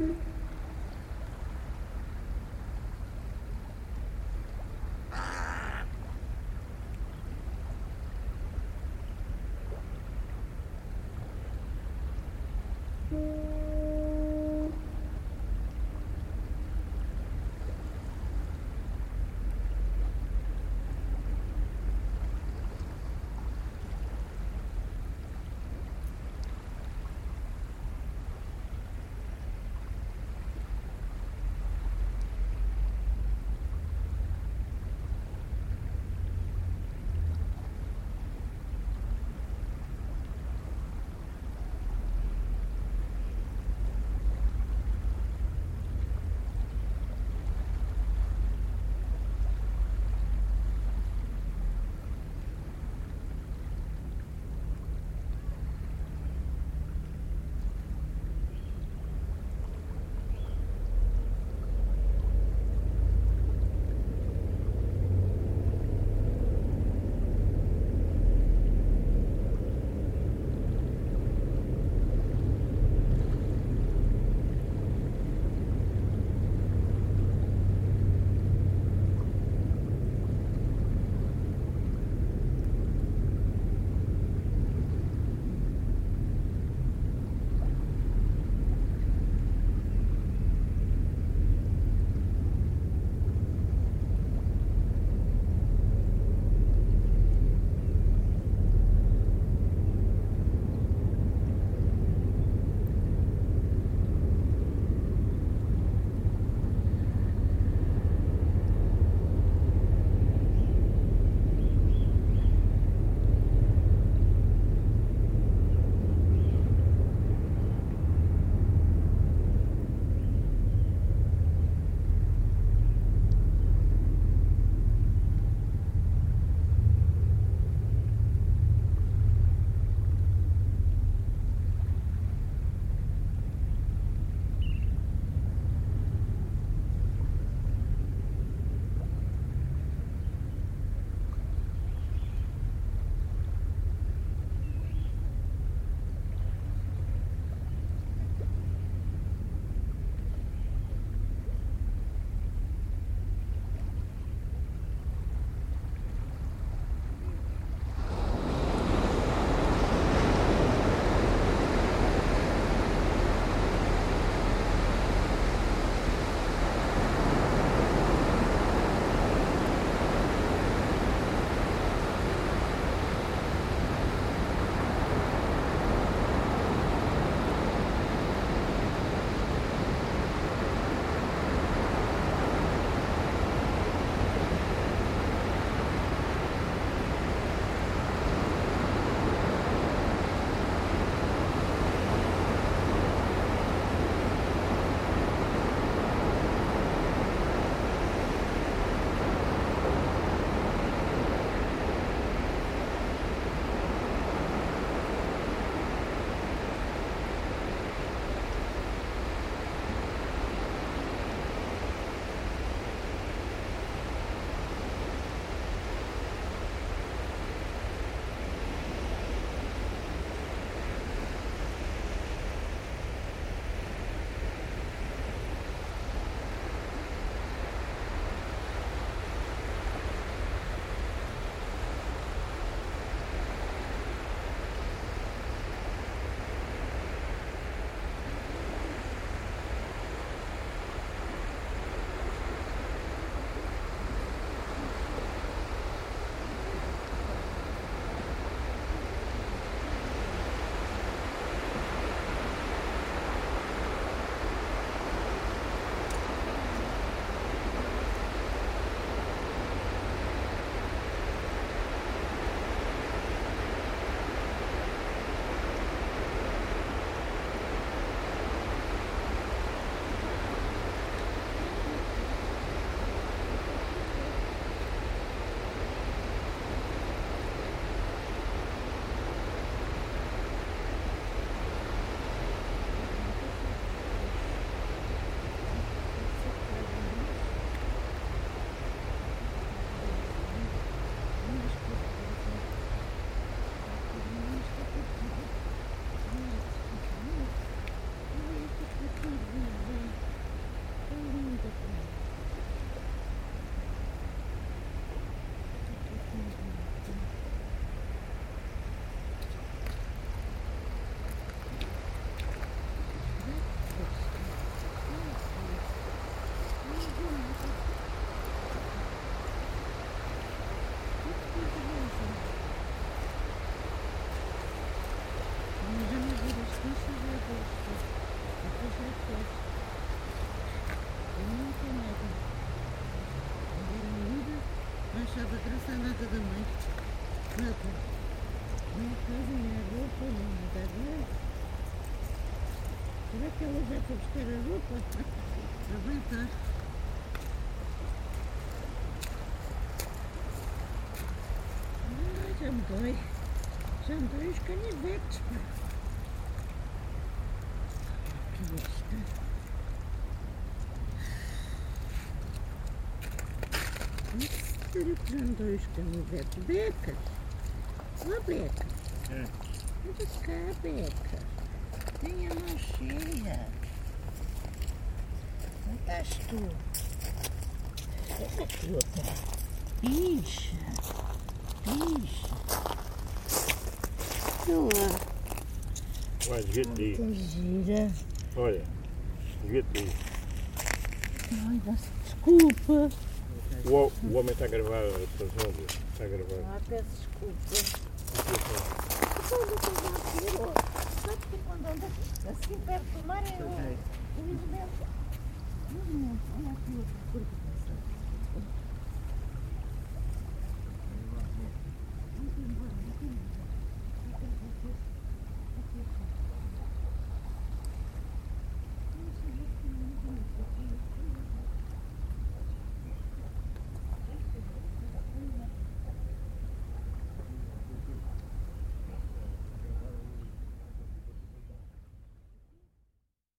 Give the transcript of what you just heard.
Mm-hmm. хотела взять в 4 руки, а вы так. Чамтой. Чамтоечка не бабочка. Перед чамтоечками бек. Бека. Лабека. Это скабека. Besta. Sério que já me dói os canivetes. Becas. Ó, Beca. É. Anda cá, Beca. Tem a mão cheia. Onde estás tu? Essa aqui outra. Ixi. Ixi. Olha, Olha, devia ter que gira. Olha, devia ter. Ai, você desculpa. O, o homem está a gravar a televisão dele. Está a gravar. Ah, peço desculpa. Quando eu estou a tiro, sabe que quando anda assim perto do mar é o, o elemento. Elemento, olha aqui outra cor